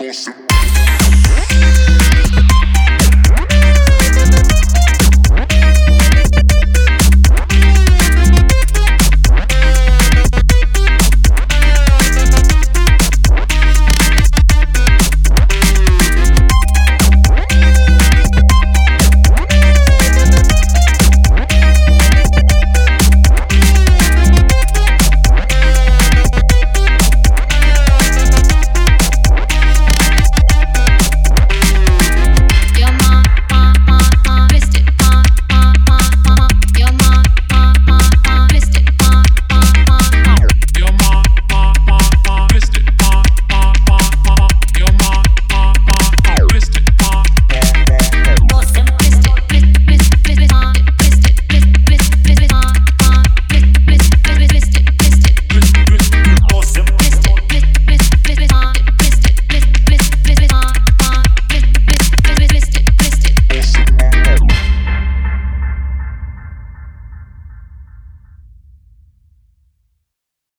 Awesome.